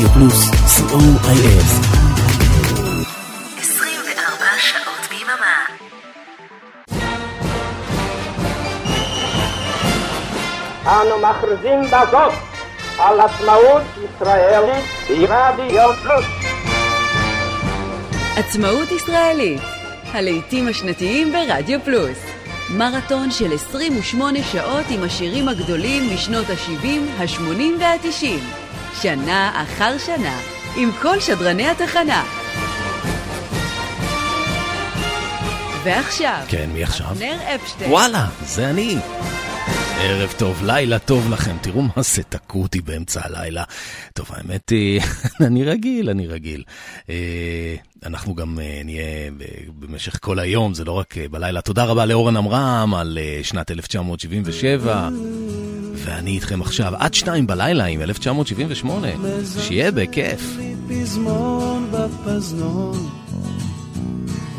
רדיו פלוס, co.il. 24 שעות ביממה. אנו מכריזים בזאת על עצמאות ישראלית ברדיו פלוס. עצמאות ישראלית, הלעיתים השנתיים ברדיו פלוס. מרתון של 28 שעות עם השירים הגדולים משנות ה-70, ה-80 וה-90. שנה אחר שנה, עם כל שדרני התחנה. ועכשיו, כן, מי עכשיו? אבנר אפשטיין. וואלה, זה אני. ערב טוב, לילה טוב לכם. תראו מה זה, תקעו אותי באמצע הלילה. טוב, האמת היא, אני רגיל, אני רגיל. אה, אנחנו גם אה, נהיה במשך כל היום, זה לא רק אה, בלילה. תודה רבה לאורן עמרם על שנת 1977, ואני איתכם עכשיו עד שתיים בלילה עם 1978. שיהיה בכיף.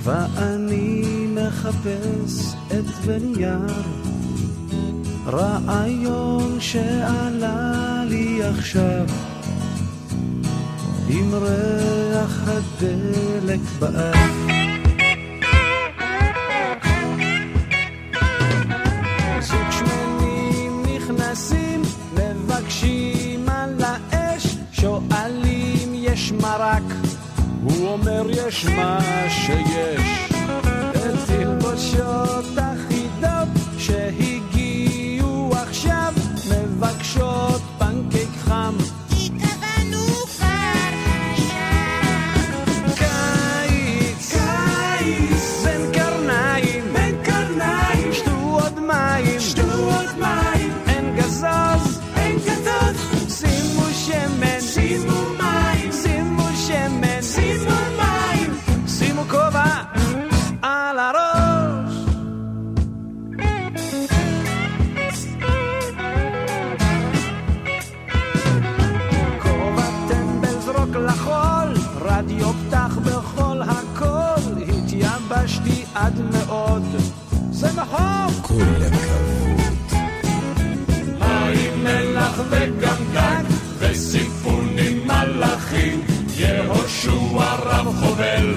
ואני מחפש את ונייר. רעיון שעלה לי עכשיו עם ריח הדלק באף. מרק, הוא אומר יש מה שיש. תלבושות אחידות femme וגם דג, וסיפונים מלאכים, יהושע רב חובל,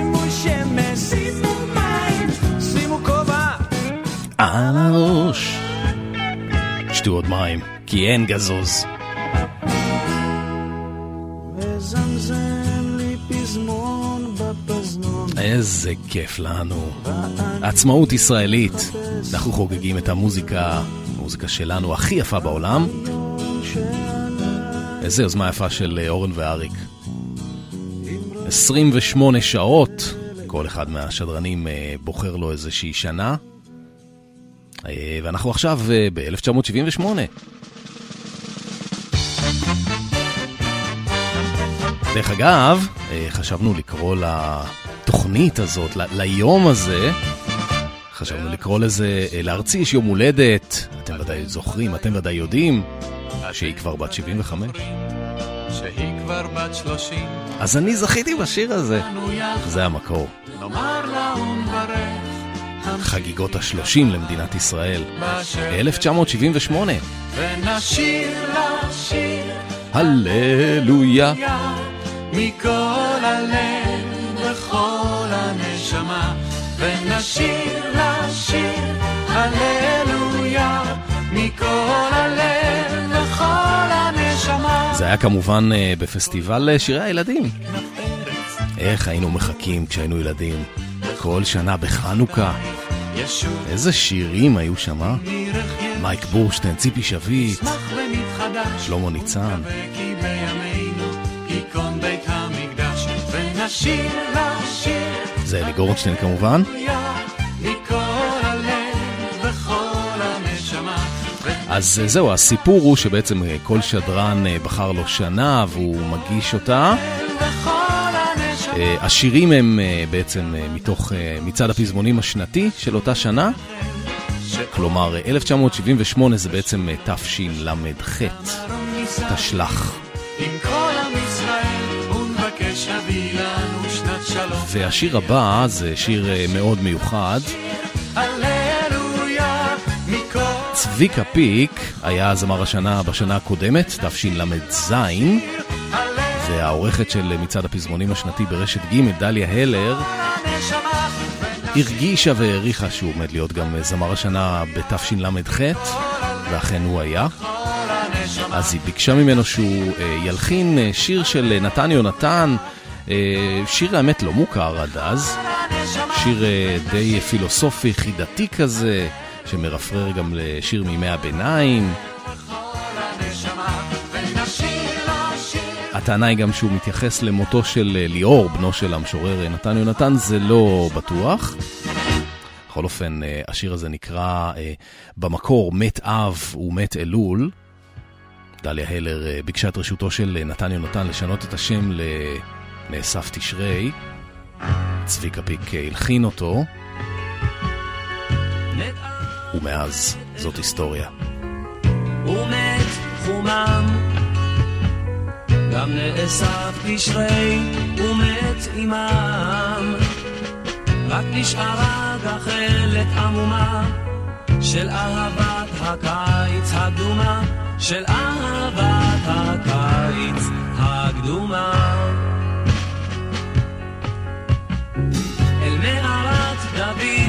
שימו שמן, שימו מים, שימו כובע. על הראש. שתו עוד מים, כי אין גזוז. איזה כיף לנו. עצמאות ישראלית. אנחנו חוגגים את המוזיקה, המוזיקה שלנו הכי יפה בעולם. איזה יוזמה יפה של אה, אורן ואריק. 28 שעות, כל אחד מהשדרנים אה, בוחר לו איזושהי שנה. אה, ואנחנו עכשיו ב-1978. דרך אגב, אה, חשבנו לקרוא לתוכנית הזאת, ליום הזה, חשבנו לקרוא לזה, אה, לארצי יש יום הולדת, אתם ודאי זוכרים, אתם ודאי יודעים, שהיא כבר בת 75. עד שלושים. אז אני זכיתי בשיר הזה. זה המקור. נאמר לאום ברך. חגיגות השלושים למדינת ישראל. ב-1978. ונשיר לה הללויה. מכל הלב, וכל הנשמה. ונשיר לה הללויה. מכל הלב. זה היה כמובן אה, בפסטיבל אה, שירי הילדים. איך היינו מחכים כשהיינו ילדים. כל שנה בחנוכה. איזה שירים היו שם, אה? מייק בורשטיין, ציפי שביט. שלמה ניצן. זה אלי גורנשטיין כמובן. אז אה, זהו, הסיפור הוא שבעצם אה, כל שדרן אה, בחר לו שנה והוא מגיש אותה. השירים הם בעצם מתוך מצעד הפזמונים השנתי של אותה שנה. כלומר, אה, 1978 זה בעצם תשל"ח, תשל"ח. והשיר הבא זה שיר מאוד מיוחד. צביקה פיק היה זמר השנה בשנה הקודמת, תשל"ז, והעורכת של מצעד הפזמונים השנתי ברשת ג', דליה הלר, הרגישה והעריכה שהוא עומד להיות גם זמר השנה בתשל"ח, ואכן הוא היה. אז היא ביקשה ממנו שהוא אה, ילחין אה, שיר של נתן יונתן, אה, שיר האמת לא מוכר עד אז, שיר די פילוסופי, חידתי כזה, שמרפרר גם לשיר מימי הביניים. הטענה היא גם שהוא מתייחס למותו של אה, ליאור, בנו של המשורר אה, נתן יונתן, זה לא בטוח. בכל אופן, אה, השיר הזה נקרא במקור מת אב ומת אלול. דליה הלר ביקשה את רשותו של נתן יונתן לשנות את השם לנאסף תשרי. צביקה פיק הלחין אותו, ומאז זאת היסטוריה. ומת חומם. גם נאסף תשרי ומת עמם. רק נשארה גחלת עמומה של אהבת הקיץ הקדומה של אהבת הקיץ הקדומה. אל מערת דוד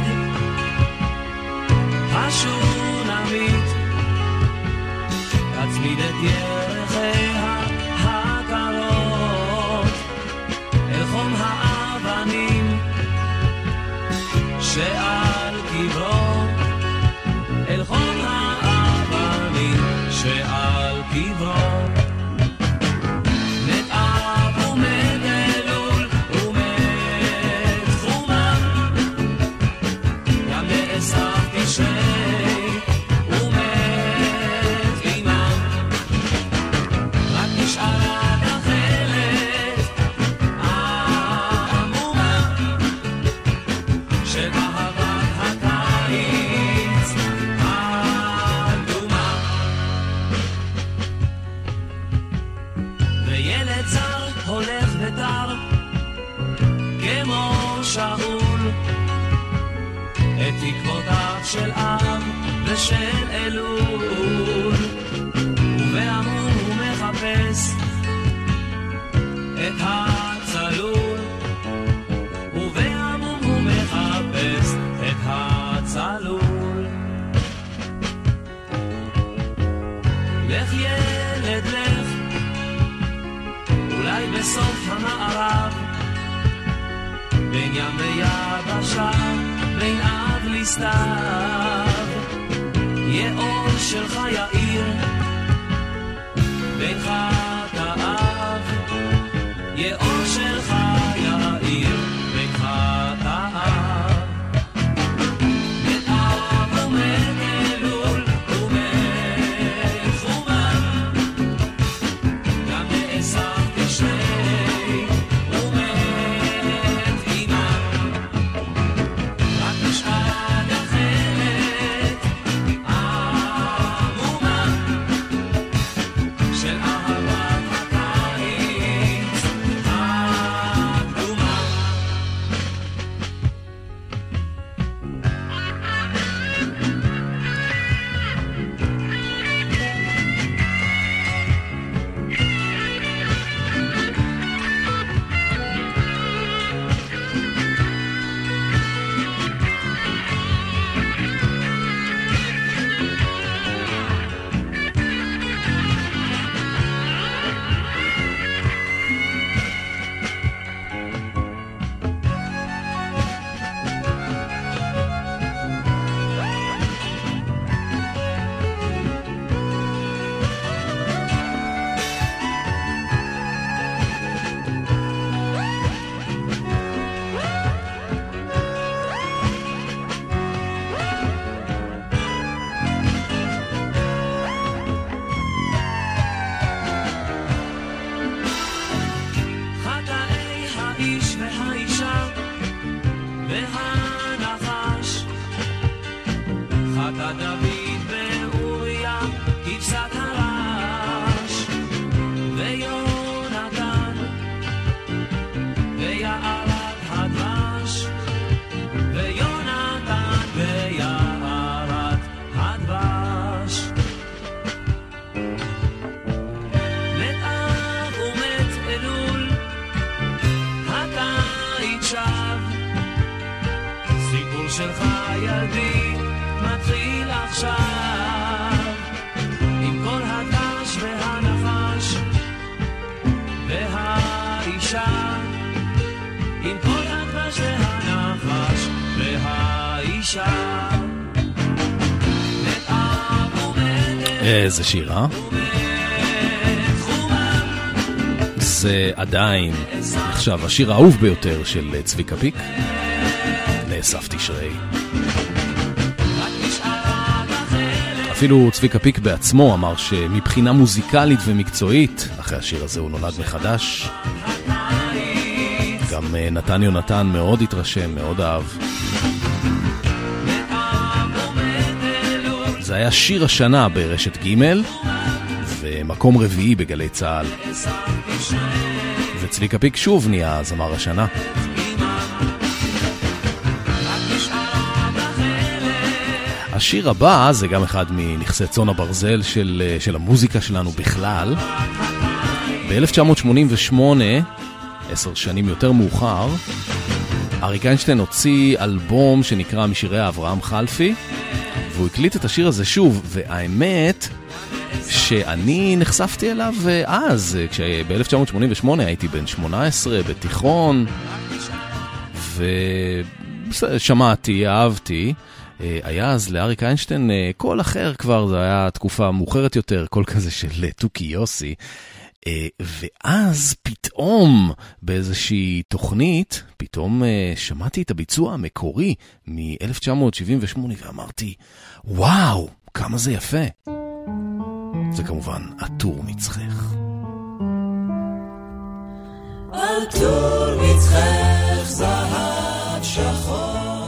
איזה שירה. זה עדיין עכשיו השיר האהוב ביותר של צביקה פיק, נאסף תשרי. אפילו צביקה פיק בעצמו אמר שמבחינה מוזיקלית ומקצועית, אחרי השיר הזה הוא נולד מחדש. גם אה, נתן יונתן מאוד התרשם, מאוד אהב. זה היה שיר השנה ברשת ג' ומקום רביעי בגלי צה"ל. וצביקה פיק שוב נהיה זמר השנה. השיר הבא זה גם אחד מנכסי צאן הברזל של, של המוזיקה שלנו בכלל. ב-1988, עשר שנים יותר מאוחר, אריק איינשטיין הוציא אלבום שנקרא משירי אברהם חלפי, והוא הקליט את השיר הזה שוב, והאמת שאני נחשפתי אליו אז, כשב-1988 הייתי בן 18 בתיכון, ושמעתי, אהבתי. היה אז לאריק איינשטיין קול אחר כבר, זו הייתה תקופה מאוחרת יותר, קול כזה של תוכי יוסי. ואז פתאום באיזושהי תוכנית, פתאום שמעתי את הביצוע המקורי מ-1978 ואמרתי, וואו, כמה זה יפה. זה כמובן עטור מצחך. עטור מצחך זהב שחור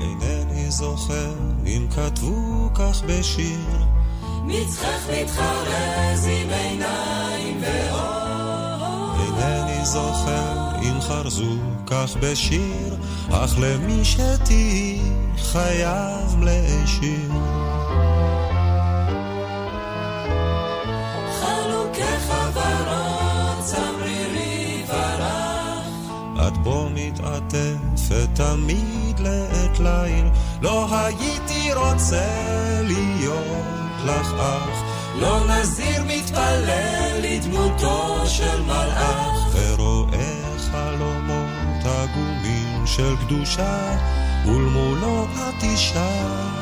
אינני זוכר אם כתבו כך בשיר מצחך מתחרז עם עיניים ואור. אינני זוכר אם חרזו כך בשיר אך למי שתהי חייב להשאיר את בו מתעטפת תמיד לעת ליל, לא הייתי רוצה להיות לך אח, לא נזיר מתפלל לדמותו של מלאך, ורואה חלומות עגומים של קדושה, ולמולו את אישה.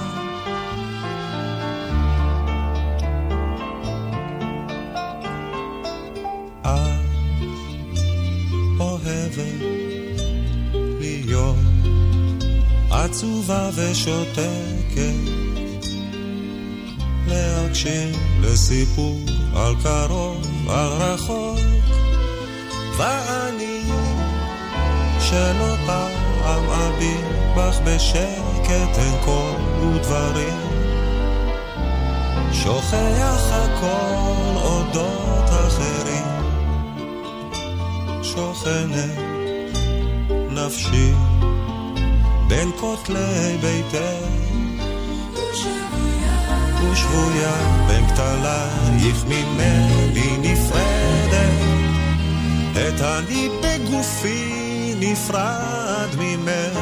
עצובה ושותקת, להקשיב לסיפור על קרוב, על רחוק, ואני שלא פעם אביט בך בשקט אין קול ודברים, שוכח הכל אודות אחרים, שוכנת נפשי בין כותלי ביתך ושבויה בין כתלייך ממני נפרדת. את אני בגופי נפרד ממך.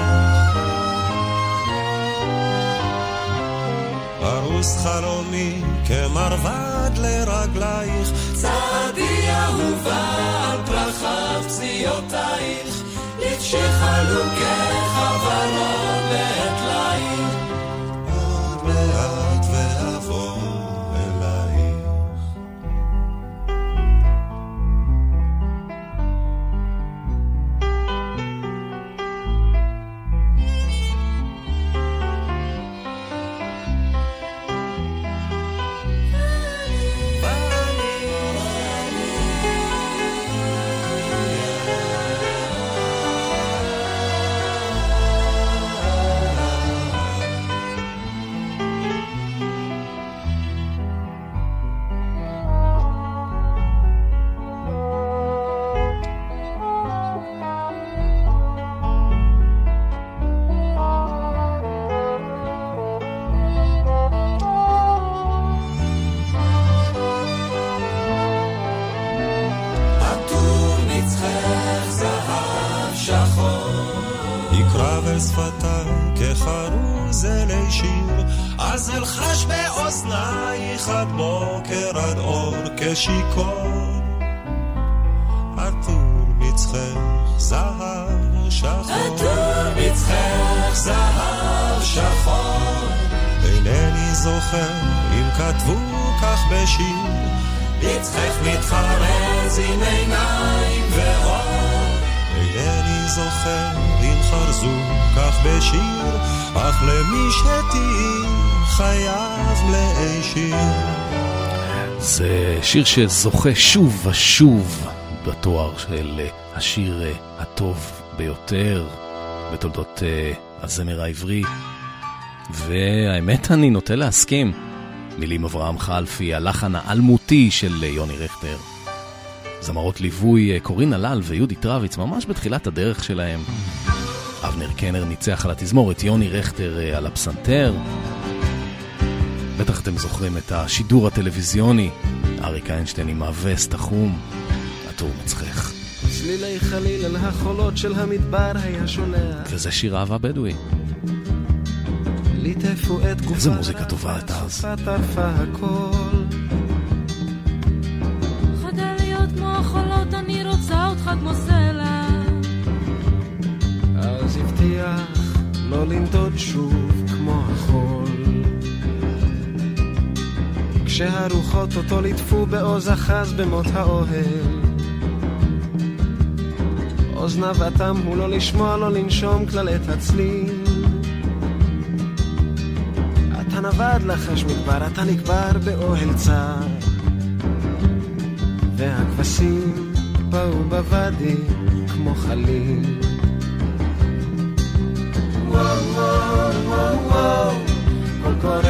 ארוס חלומי כמרבד לרגלייך. צעדי אהובה על פרחת פציעותייך שחלוקי אלי שיר אז אלחש באוזנייך עד בוקר עד אור כשיכור עטור מצחך זהב שחור. עטור מצחך זהב שחור. אינני זוכר אם כתבו כך בשיר. מצחך מתחרז עם עיניים ואור. זוכר אם חרזו כך בשיר, אך למי שתהי חייב להישיר. זה שיר שזוכה שוב ושוב בתואר של השיר הטוב ביותר בתולדות אה, הזמר העברי. והאמת, אני נוטה להסכים. מילים אברהם חלפי, הלחן האלמותי של יוני רכטר. זמרות ליווי אה, קורין הלל ויהודית רביץ ממש בתחילת הדרך שלהם. אבנר קנר ניצח על התזמורת, יוני רכטר אה, על הפסנתר. בטח אתם זוכרים את השידור הטלוויזיוני, אריק איינשטיין עם הווסט החום, הטור מצחך. צלילי חליל אל החולות של המדבר היה שולח. וזה שיר אהבה בדואי. ליטפו את גופה. איזה מוזיקה טובה הייתה אז. טרפה הכל. אותך כמו סלע. אז הבטיח לא לנדוד שוב כמו החול. כשהרוחות אותו ליטפו בעוז אחז במות האוהל. אוזניו אטם הוא לא לשמוע, לא לנשום כלל את הצליל. אתה נבד לחש מדבר, אתה נקבר באוהל צר. והכבשים באו בוואדי כמו חליל. וואו וואו וואו וואו, קול קורא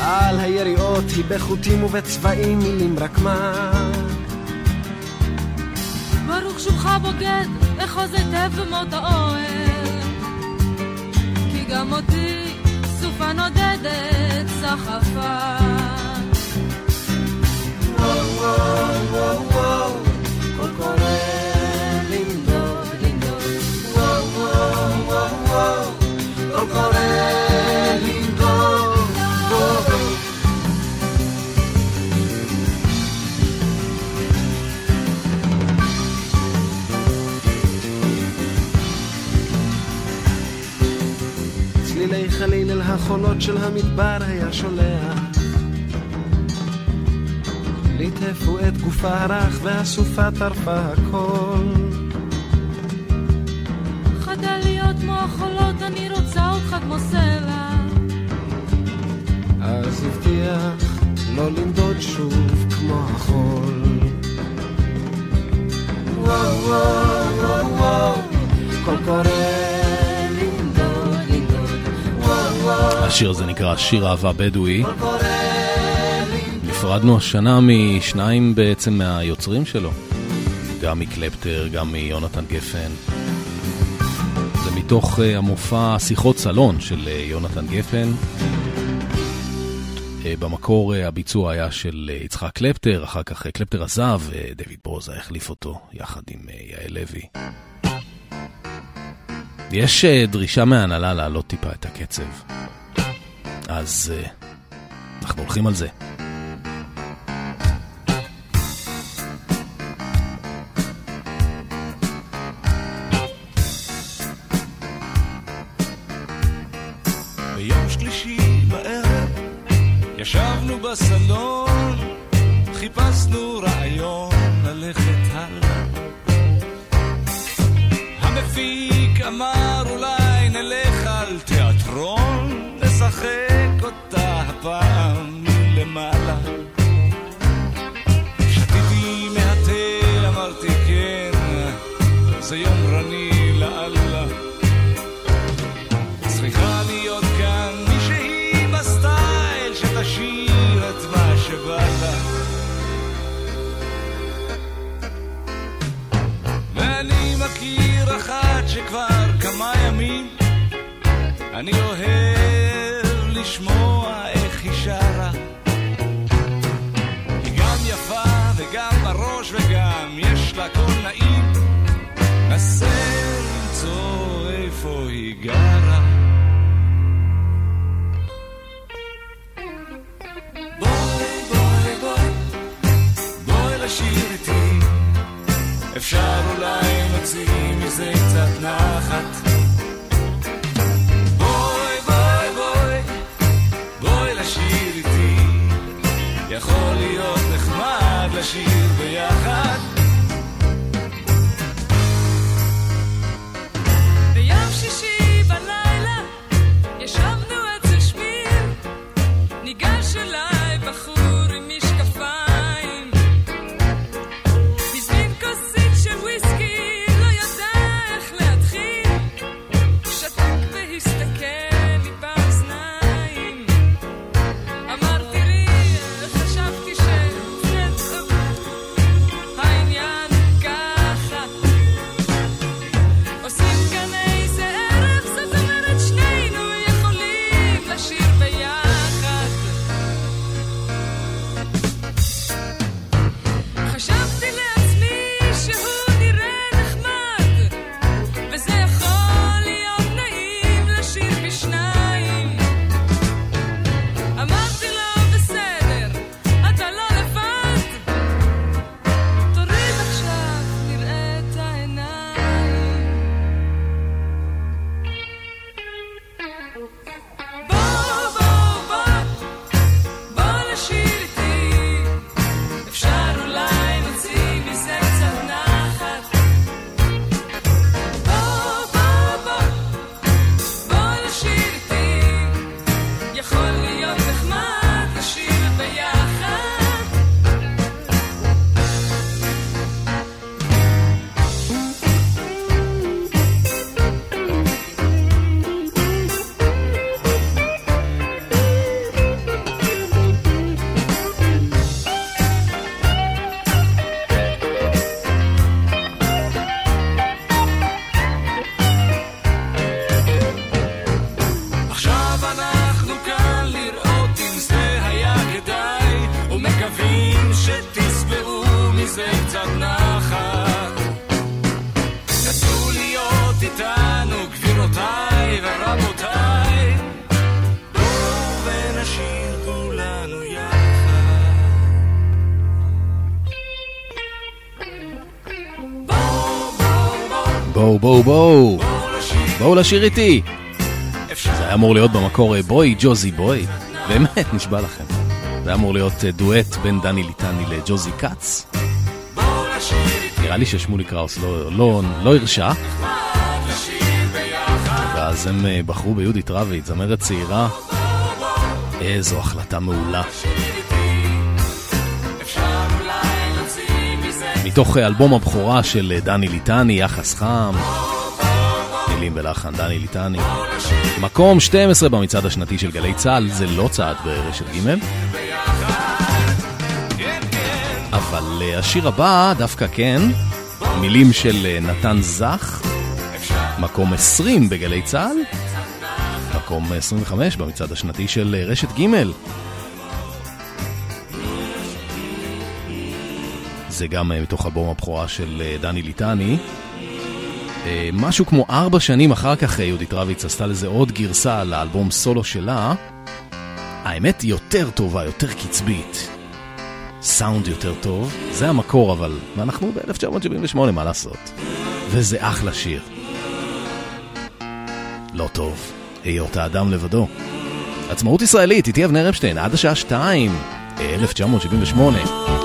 על היריעות היא בחוטים ובצבעים מילים רק מה ברוך שובך בוגד, אחוז היטב במות האוהל. כי גם אותי סופה נודדת סחפה. וואו וואו וואו וואו החולות של המדבר היה שולח. ליטפו את גופה הרך והסופה טרפה הכל. חדל להיות כמו החולות, אני רוצה אותך כמו סלע. אז הבטיח לא לנדוד שוב כמו החול. וואו וואו וואו וואו קול קורא השיר הזה נקרא שיר אהבה בדואי. נפרדנו השנה משניים בעצם מהיוצרים שלו. גם מקלפטר, גם מיונתן גפן. זה מתוך אה, המופע שיחות סלון של אה, יונתן גפן. אה, במקור הביצוע היה של יצחק קלפטר, אחר כך קלפטר עזב, ודויד ברוזה החליף אותו יחד עם יעל לוי. יש אה, דרישה מההנהלה להעלות טיפה את הקצב. אז אה, אנחנו הולכים על זה. בואו, בואו, בואו, בואו, לשיר. איתי. זה היה אמור להיות במקור אה, בואי ג'וזי בואי. באמת, נשבע לכם. זה היה אמור להיות אה, דואט בין דני ליטני לג'וזי כץ. נראה לי ששמולי קראוס לא, לא, לא הרשה. ואז הם אה, בחרו ביהודית רביץ, זמרת צעירה. איזו החלטה מעולה. מתוך אה, אלבום הבכורה של אה, דני ליטני, יחס חם. מילים ולחן, דני ליטני. מקום 12 במצעד השנתי של גלי צה"ל, זה לא צעד ברשת ג' אבל אה, השיר הבא דווקא כן, מילים של נתן זך, מקום 20 בגלי צה"ל, מקום 25 במצעד השנתי של רשת ג' זה גם אה, מתוך אלבום הבכורה של אה, דני ליטני. אה, משהו כמו ארבע שנים אחר כך יהודית רביץ עשתה לזה עוד גרסה לאלבום סולו שלה. האמת יותר טובה, יותר קצבית. סאונד יותר טוב, זה המקור אבל, ואנחנו ב-1978, מה לעשות? וזה אחלה שיר. לא טוב, היות האדם לבדו. עצמאות ישראלית, איתי אבנר אפשטיין, עד השעה 2, 1978.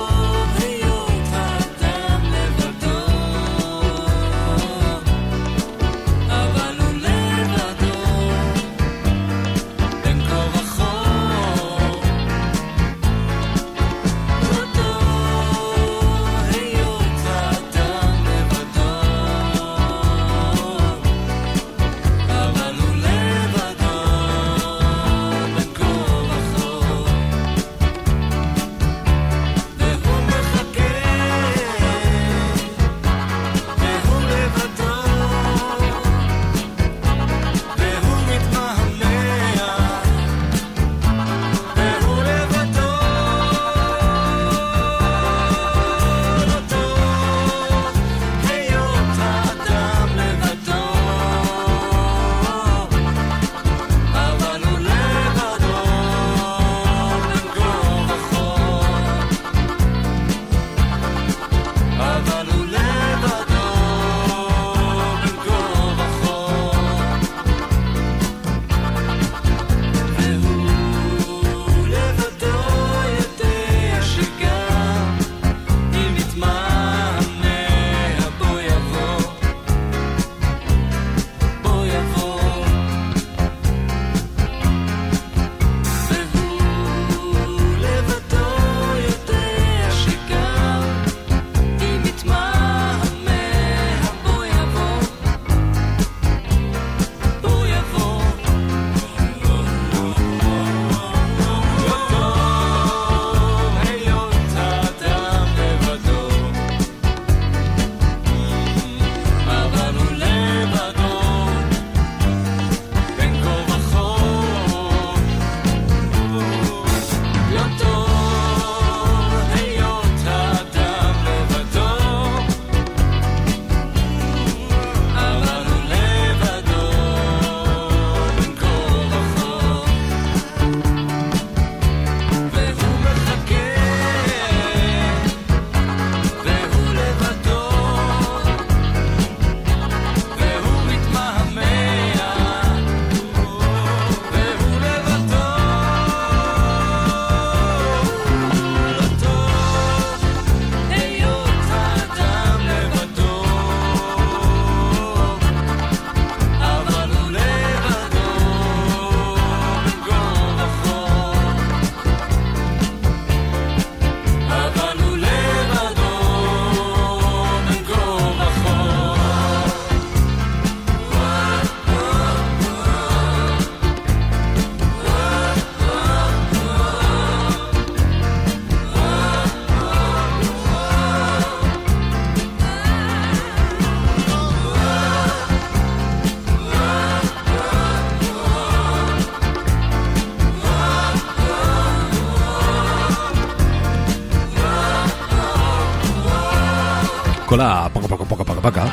פקה.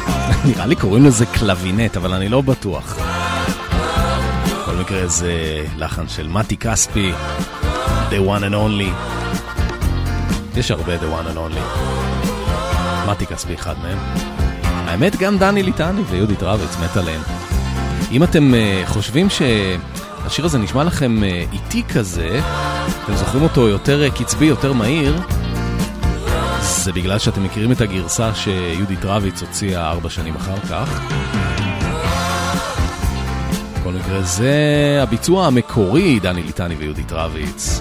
נראה לי קוראים לזה קלבינט, אבל אני לא בטוח. בכל מקרה זה לחן של מתי כספי, The One and Only. יש הרבה The One and Only. מתי כספי אחד מהם. האמת, גם דני ליטני ויהודית רביץ מת עליהם. אם אתם uh, חושבים שהשיר הזה נשמע לכם uh, איטי כזה, אתם זוכרים אותו יותר uh, קצבי, יותר מהיר, זה בגלל שאתם מכירים את הגרסה שיהודית רביץ הוציאה ארבע שנים אחר כך. בכל מקרה, זה הביצוע המקורי, דני ליטני ויהודית רביץ,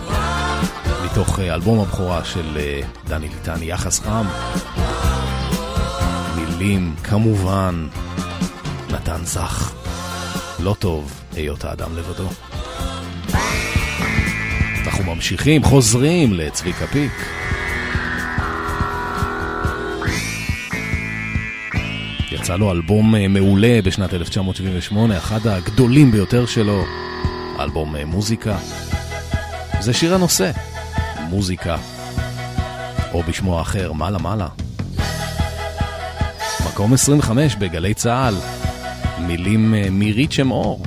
מתוך אלבום הבכורה של דני ליטני, יחס חם. מילים, כמובן, נתן זך. לא טוב היות האדם לבדו. אנחנו ממשיכים, חוזרים לצביקה פיק. יצא לו אלבום אה, מעולה בשנת 1978, אחד הגדולים ביותר שלו, אלבום אה, מוזיקה. זה שיר הנושא, מוזיקה, או בשמו האחר, מעלה מעלה. מקום 25 בגלי צה"ל, מילים אה, מריצ'ם אור.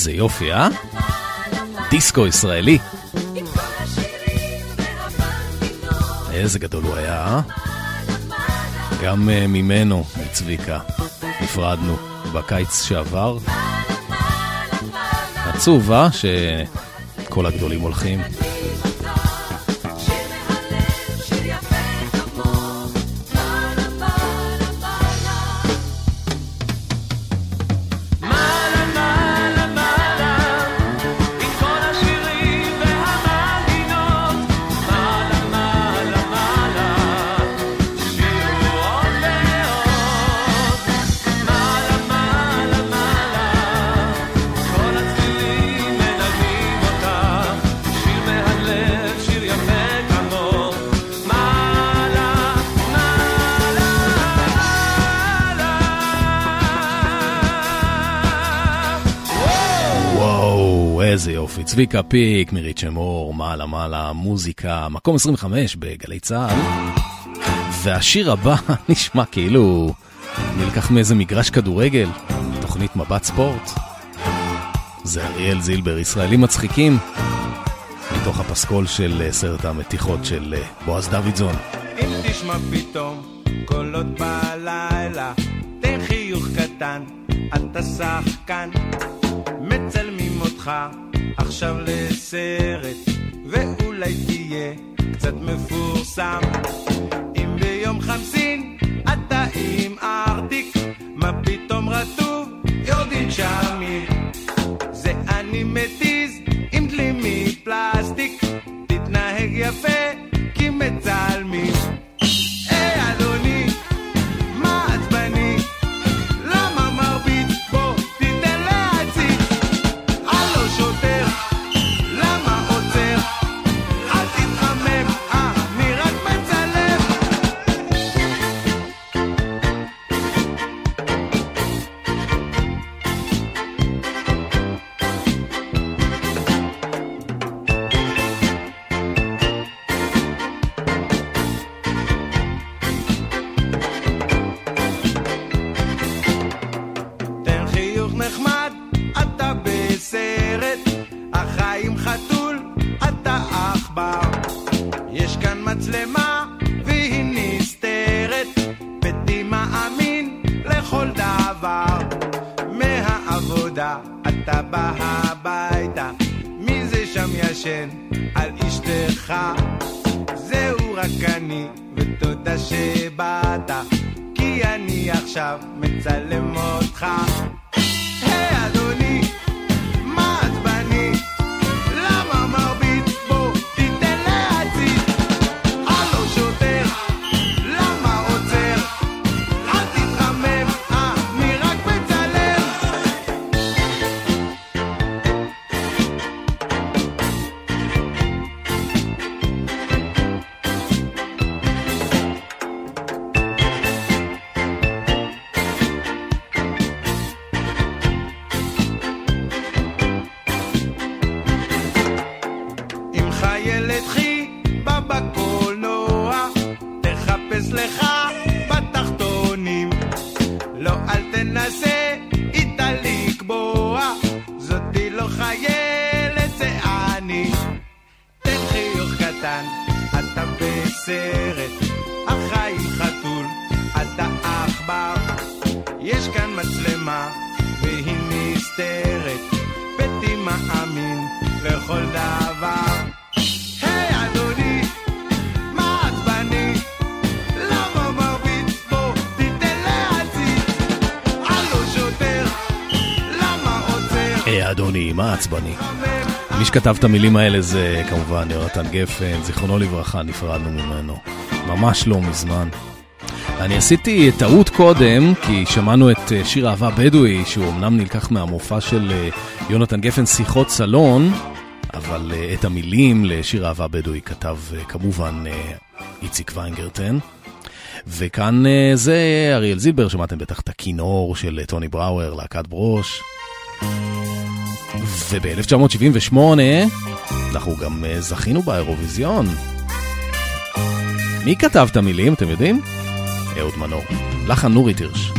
איזה יופי, אה? דיסקו ישראלי. איזה גדול הוא היה, אה? גם uh, ממנו, מצביקה, נפרדנו בקיץ שעבר. עצוב, אה? שכל הגדולים הולכים. צביקה פיק, מירית שמור, מעלה מעלה, מוזיקה, מקום 25 בגלי צה"ל. והשיר הבא נשמע כאילו נלקח מאיזה מגרש כדורגל, תוכנית מבט ספורט. זה אריאל זילבר, ישראלים מצחיקים, מתוך הפסקול של אה, סרט המתיחות של אה, בועז דוידזון. אם תשמע פתאום קולות בלילה, תן חיוך קטן, אתה שחקן. מצלמים אותך עכשיו לסרט, ואולי תהיה קצת מפורסם. אם ביום חמסין אתה עם ארטיק, מה פתאום רטוב? יורדים שמים. זה אני מתיז עם דלי מפלסטיק, תתנהג יפה, כי מצלמים. ישן על אשתך? זהו רק אני, ותודה שבאת, כי אני עכשיו מצלם אותך. עצבני? מי שכתב את המילים האלה זה כמובן יונתן גפן, זיכרונו לברכה, נפרדנו ממנו. ממש לא מזמן. אני עשיתי טעות קודם, כי שמענו את אה, שיר אהבה בדואי, שהוא אמנם נלקח מהמופע של אה, יונתן גפן, שיחות סלון, אבל אה, את המילים לשיר אהבה בדואי כתב כמובן איציק ויינגרטן. וכאן זה אריאל זילבר, שמעתם בטח את הכינור של טוני בראואר, להקת ברוש. וב-1978 אנחנו גם אה, זכינו באירוויזיון. מי כתב את המילים, אתם יודעים? אהוד מנור. לחן נורית הירש.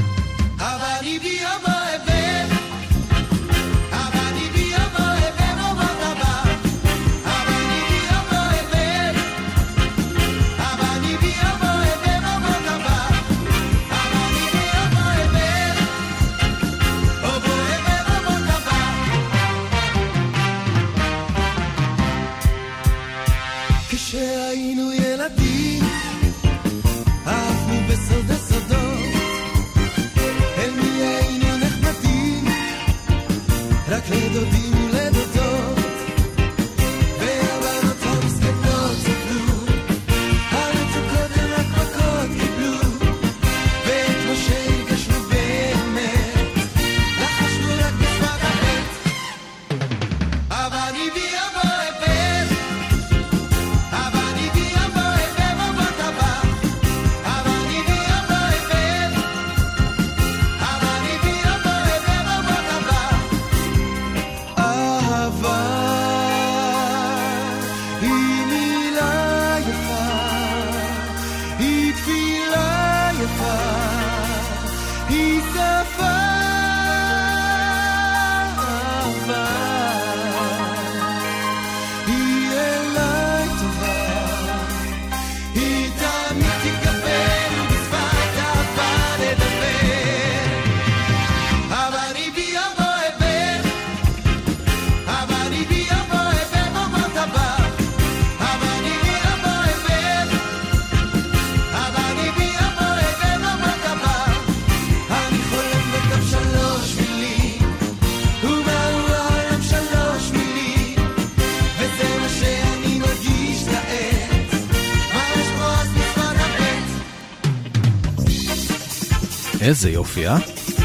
איזה יופי, אה?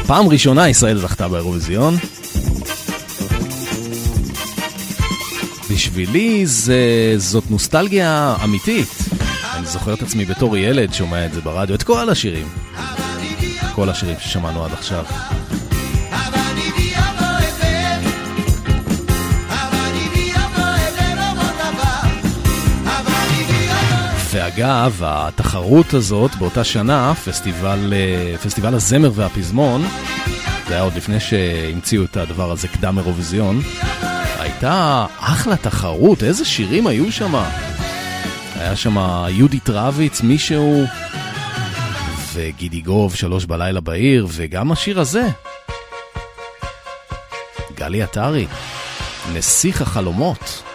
פעם ראשונה ישראל זכתה באירוויזיון. בשבילי זה, זאת נוסטלגיה אמיתית. אני זוכר את עצמי בתור ילד שומע את זה ברדיו, את כל השירים. כל השירים ששמענו עד עכשיו. ואגב, התחרות הזאת באותה שנה, פסטיבל, אה, פסטיבל הזמר והפזמון, זה היה עוד לפני שהמציאו את הדבר הזה, קדם אירוויזיון, הייתה אחלה תחרות, איזה שירים היו שם. היה שם יהודית רביץ, מישהו, וגידי גוב, שלוש בלילה בעיר, וגם השיר הזה. גלי עטרי, נסיך החלומות.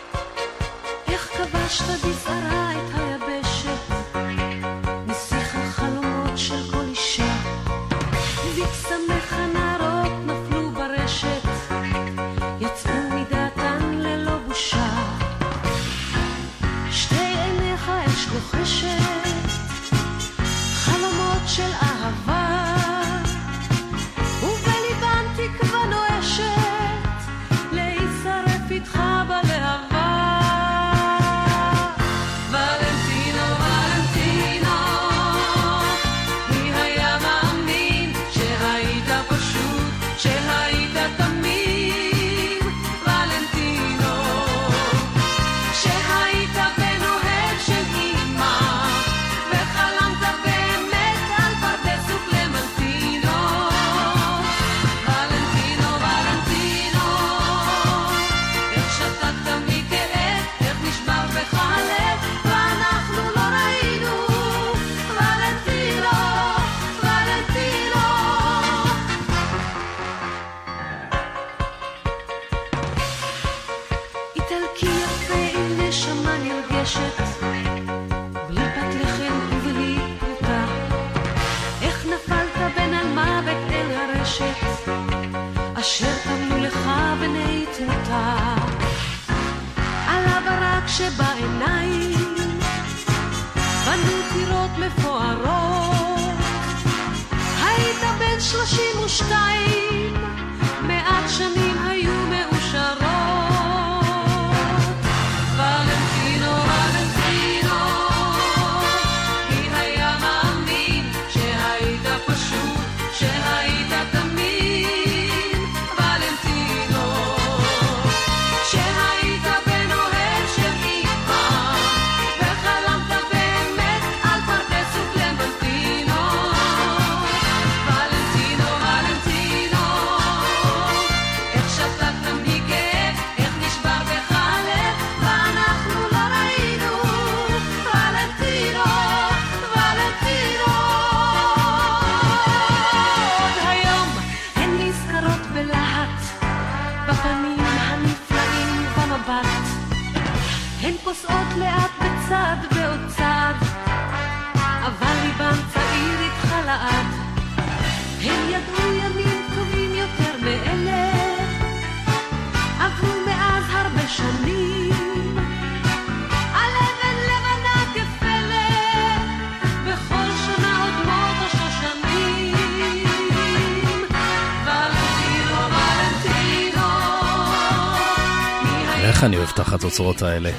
איך אני אוהב את החצוצרות האלה.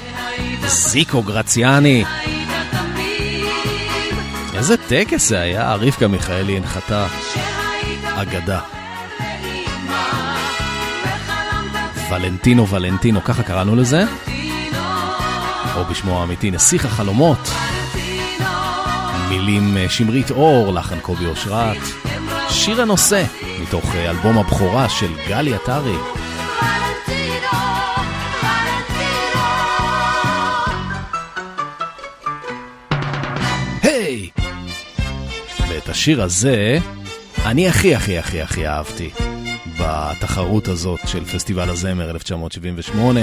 זיקו גרציאני. איזה טקס זה היה, רבקה מיכאלי הנחתה. אגדה. ולנטינו ולנטינו, ככה קראנו לזה, או בשמו האמיתי, נסיך החלומות. מילים אה, שמרית אור, לחן קובי אושרת. שיר הנושא, מתוך אה, אלבום הבכורה של גלי עטרי. השיר הזה, אני הכי הכי הכי הכי אהבתי בתחרות הזאת של פסטיבל הזמר 1978.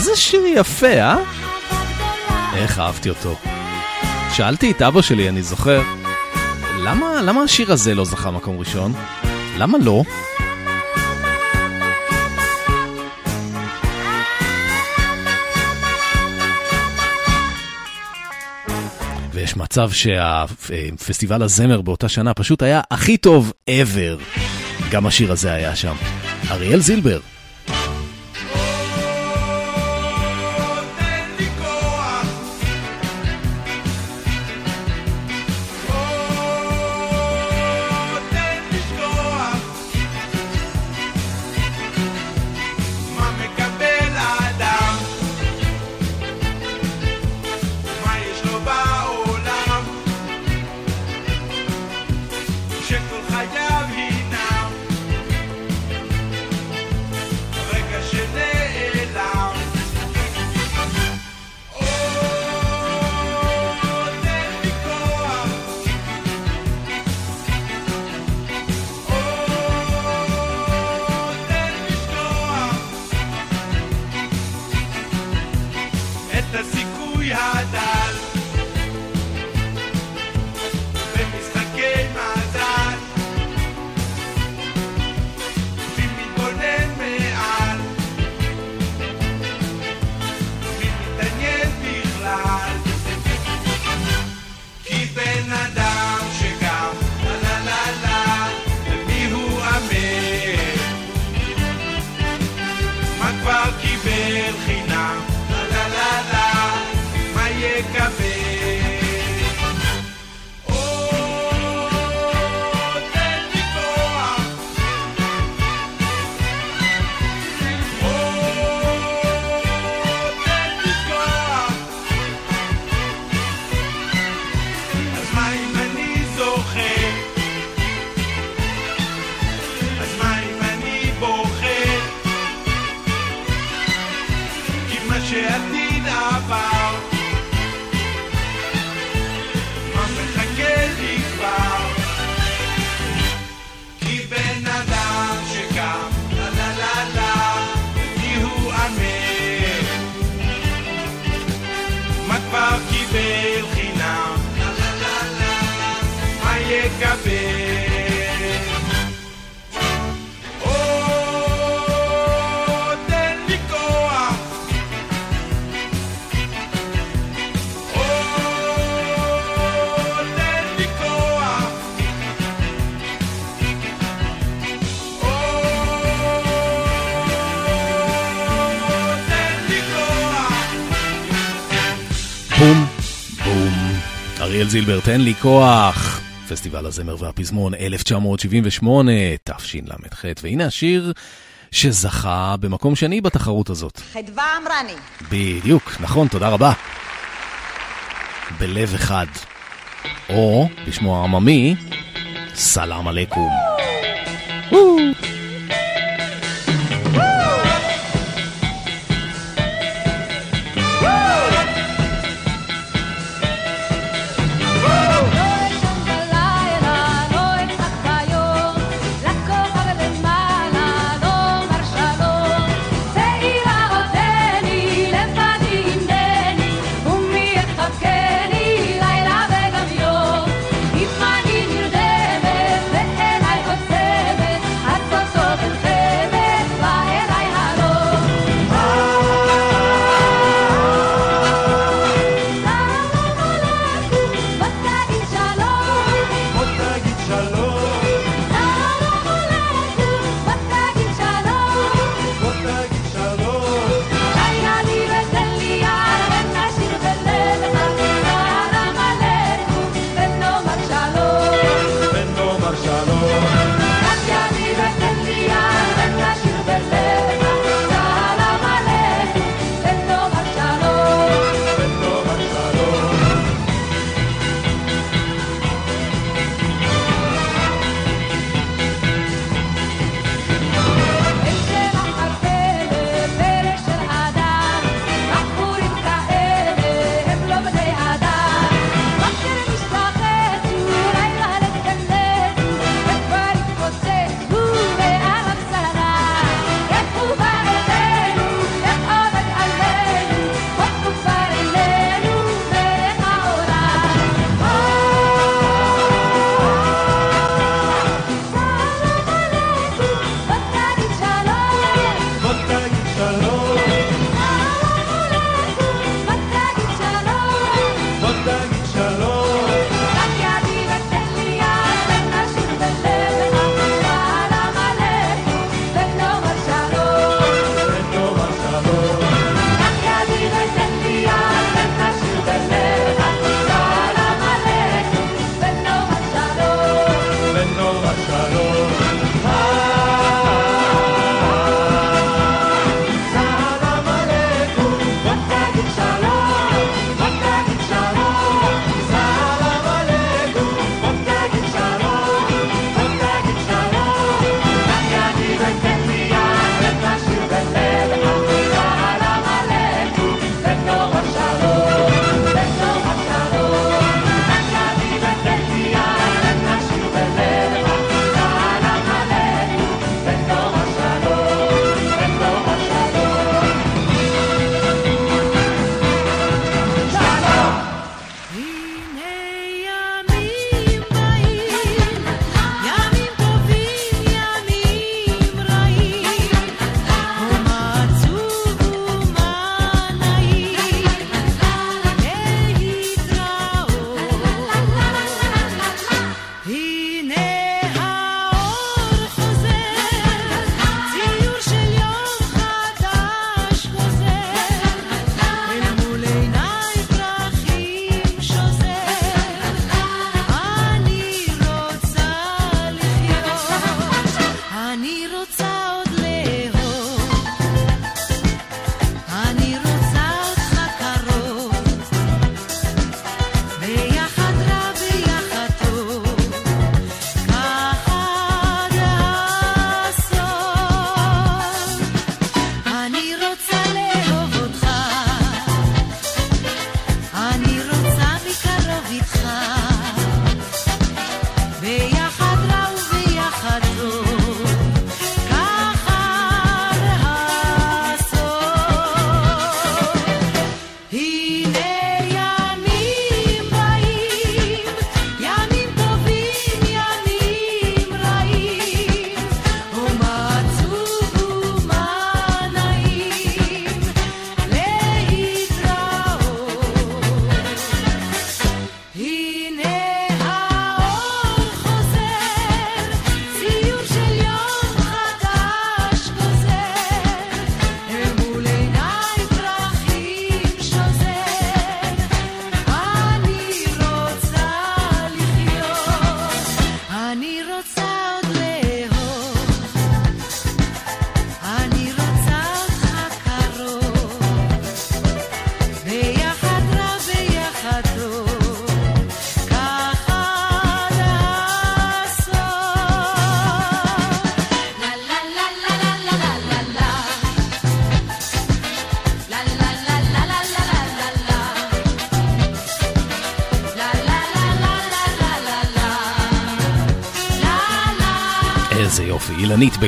איזה שיר יפה, אה? איך אהבתי אותו. שאלתי את אבא שלי, אני זוכר, למה, למה השיר הזה לא זכה מקום ראשון? למה לא? ויש מצב שהפסטיבל הזמר באותה שנה פשוט היה הכי טוב ever. גם השיר הזה היה שם. אריאל זילבר, זילבר, תן לי כוח. פסטיבל הזמר והפזמון 1978, תשל"ח, והנה השיר שזכה במקום שני בתחרות הזאת. חדווה אמרני. בדיוק, נכון, תודה רבה. בלב אחד, או בשמו העממי, סלאם עליכום.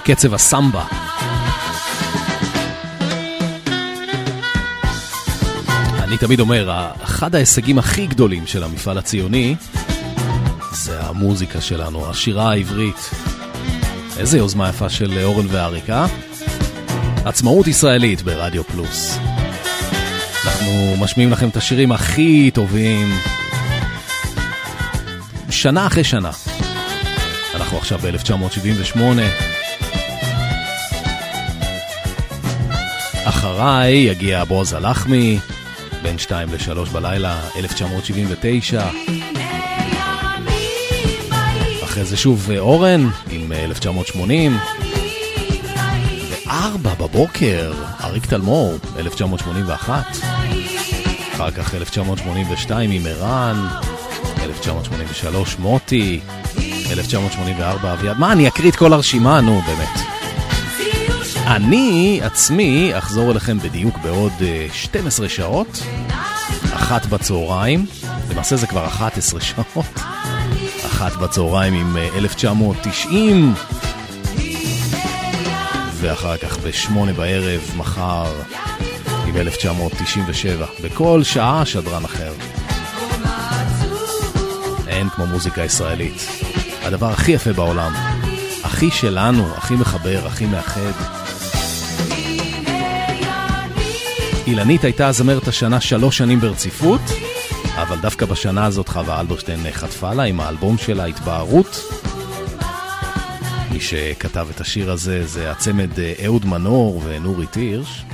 בקצב הסמבה. אני תמיד אומר, אחד ההישגים הכי גדולים של המפעל הציוני זה המוזיקה שלנו, השירה העברית. איזה יוזמה יפה של אורן ואריק, אה? עצמאות ישראלית ברדיו פלוס. אנחנו משמיעים לכם את השירים הכי טובים, שנה אחרי שנה. אנחנו עכשיו ב-1978. אחריי יגיע בועז הלחמי, בין 2 ל-3 בלילה, 1979. אחרי זה שוב אה, אורן עם אה, 1980. ב-4 בבוקר, אריק תלמור, 1981. אחר כך 1982 עם ערן, 1983 מוטי, 1984 אביעד. מה, אני אקריא את כל הרשימה? נו, באמת. אני עצמי אחזור אליכם בדיוק בעוד אה, 12 שעות, אחת בצהריים, למעשה זה כבר 11 שעות, אחת בצהריים עם אה, 1990, ואחר כך בשמונה בערב מחר עם 1997, בכל שעה שדרן אחר. אין כמו מוזיקה ישראלית. הדבר הכי יפה בעולם. הכי שלנו, הכי מחבר, הכי מאחד. אילנית הייתה הזמרת השנה שלוש שנים ברציפות, אבל דווקא בשנה הזאת חווה אלברשטיין חטפה לה עם האלבום שלה, התבהרות. מי שכתב את השיר הזה זה הצמד אה, אהוד מנור ונורית הירש,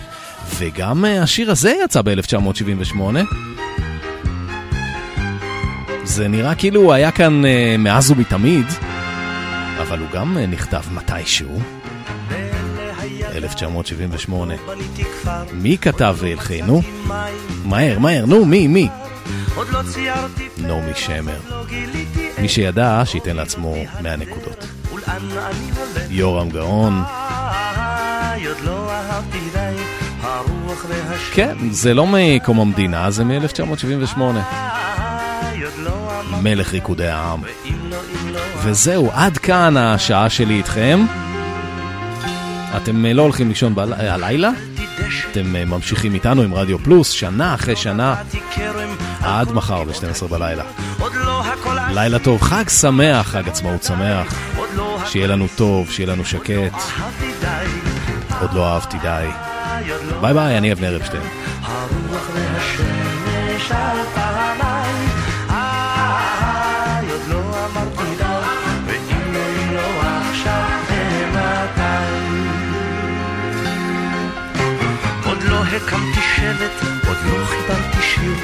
וגם אה, השיר הזה יצא ב-1978. זה נראה כאילו הוא היה כאן אה, מאז ומתמיד, אבל הוא גם נכתב מתישהו. 1978. מי כתב והלחינו? מהר, מהר, נו, מי, מי? לא נעמי שמר. לא מי שידע, שייתן לעצמו 100 נקודות. יורם גאון. כן, זה לא מקום המדינה, זה מ-1978. איי, עוד לא אמרתי מלך ריקודי העם. וזהו, עד כאן השעה שלי איתכם. אתם אה, לא הולכים לישון בל... אה, הלילה? אתם אה, ממשיכים איתנו עם רדיו פלוס, שנה אחרי שנה, עד מחר ב-12 בלילה. לילה טוב, חג שמח, חג עצמאות שמח. שיהיה לנו טוב, שיהיה לנו שקט. עוד לא אהבתי די. ביי ביי, אני אבנר אפשטיין. הרוח והשמש הקמתי שבט, עוד לא חיברתי שיר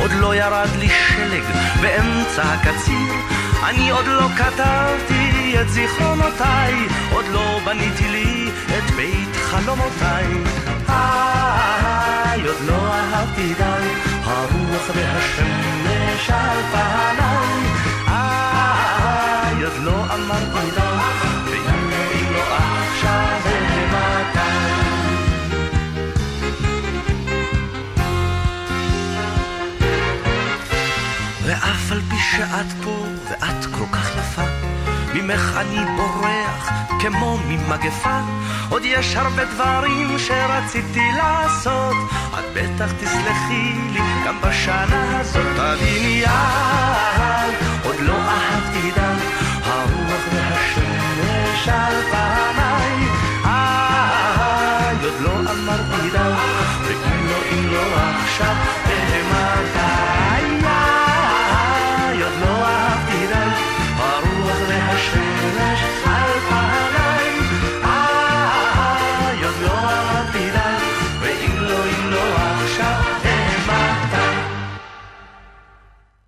עוד לא ירד לי שלג באמצע הקציר. אני עוד לא כתבתי את זיכרונותיי עוד לא בניתי לי את בית חלומותיי. איי, עוד לא אהבתי די הרוח והשמש על פניי. איי, עוד לא אמרתי די שאת פה ואת כל כך יפה, ממך אני בורח כמו ממגפה. עוד יש הרבה דברים שרציתי לעשות, את בטח תסלחי לי גם בשנה הזאת. תביני יד, עוד לא אהבתי עידן, הרוח והשמש על פניי. אה, אה, אה, עוד לא אמרתי די, ואם לא, אם לא עכשיו